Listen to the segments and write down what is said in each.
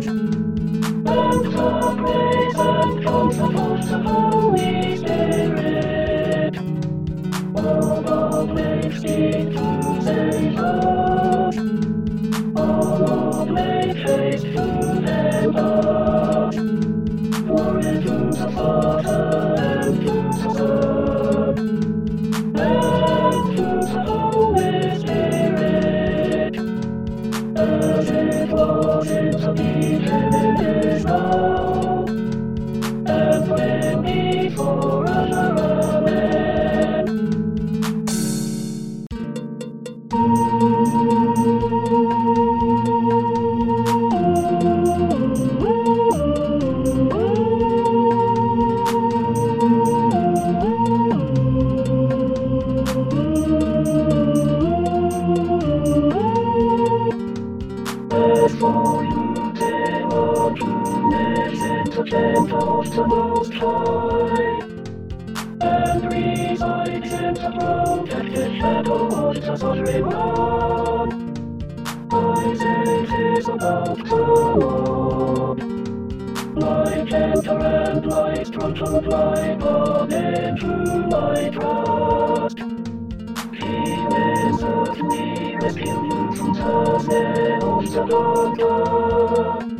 sins, 一 Most High, and reside in the protected shadow of the sovereign one. Isaac is about Lord, like enter and like strong to fly, but into my trust. He will certainly rescue you from the snare of the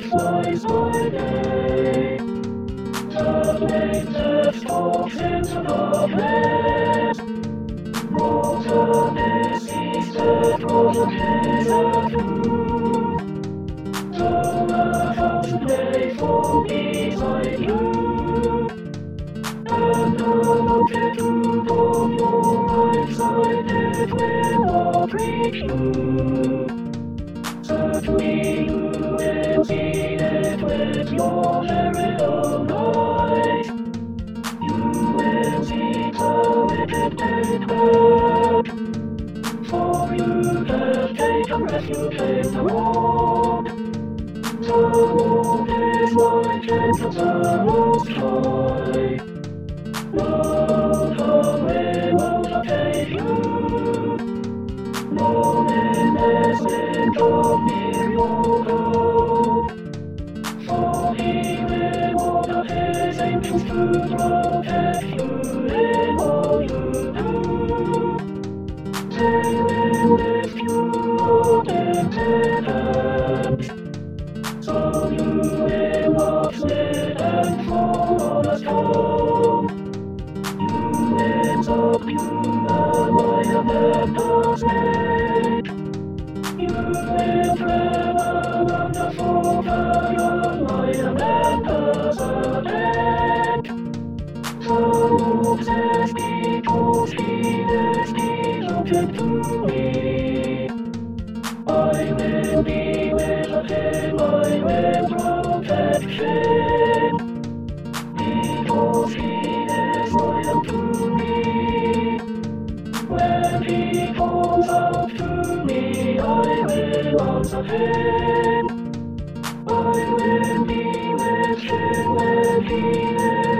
flies by day, the into darkness, water disease that wasn't hitherto. Though a thousand may fall beside you, and a multitude on your side it will not reach you. With your very eyes. You will see the wicked take for you have taken refuge in the Lord. The Lord is my gentle, most high. No hungry will overtake you. Loneliness will come near your I will be with him when he is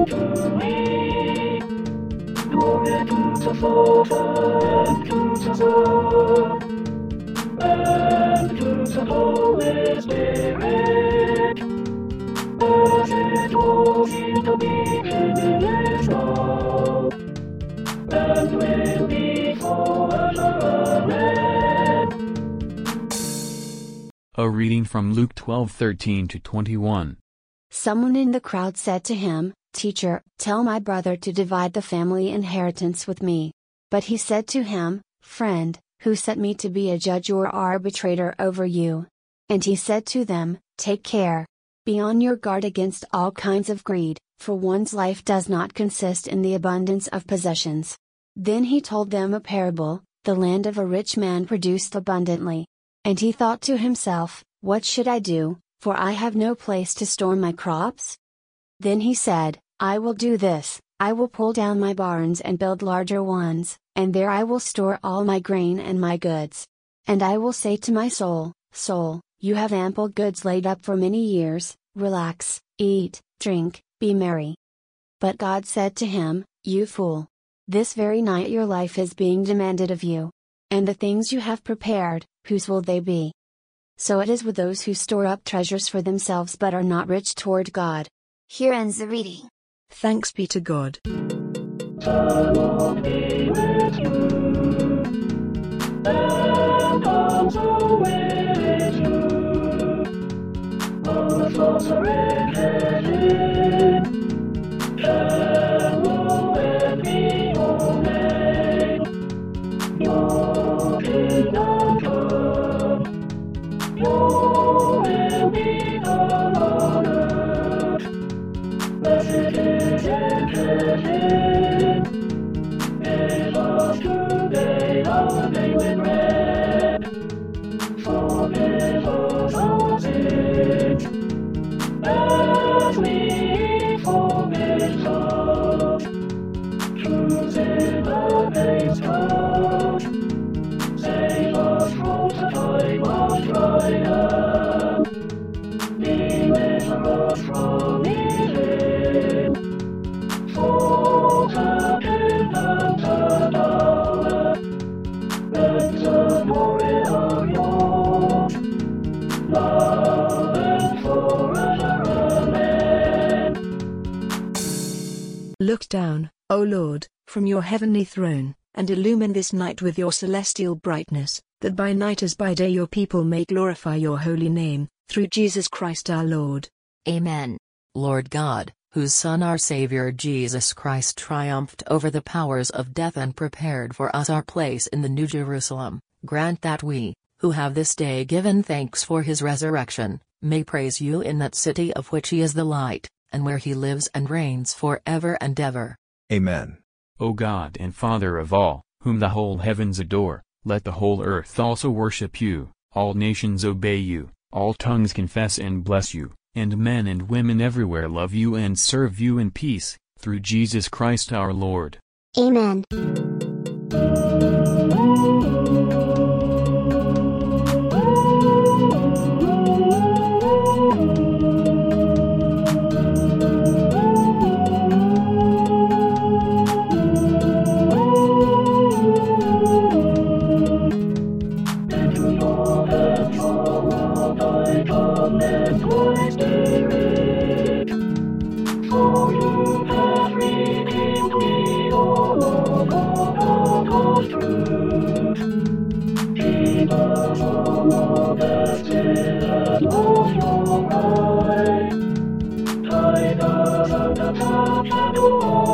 A reading from Luke 12:13 to 21. Someone in the crowd said to him, Teacher, tell my brother to divide the family inheritance with me. But he said to him, Friend, who set me to be a judge or arbitrator over you? And he said to them, Take care. Be on your guard against all kinds of greed, for one's life does not consist in the abundance of possessions. Then he told them a parable The land of a rich man produced abundantly. And he thought to himself, What should I do, for I have no place to store my crops? Then he said, I will do this, I will pull down my barns and build larger ones, and there I will store all my grain and my goods. And I will say to my soul, Soul, you have ample goods laid up for many years, relax, eat, drink, be merry. But God said to him, You fool! This very night your life is being demanded of you. And the things you have prepared, whose will they be? So it is with those who store up treasures for themselves but are not rich toward God. Here ends the reading. Thanks be to God. The Lord be Look down, O Lord, from your heavenly throne, and illumine this night with your celestial brightness, that by night as by day your people may glorify your holy name, through Jesus Christ our Lord. Amen. Lord God, whose Son our Savior Jesus Christ triumphed over the powers of death and prepared for us our place in the New Jerusalem, grant that we, who have this day given thanks for his resurrection, may praise you in that city of which he is the light, and where he lives and reigns for ever and ever. Amen. O God and Father of all, whom the whole heavens adore, let the whole earth also worship you, all nations obey you, all tongues confess and bless you, and men and women everywhere love you and serve you in peace, through Jesus Christ our Lord. Amen.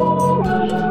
Thank you.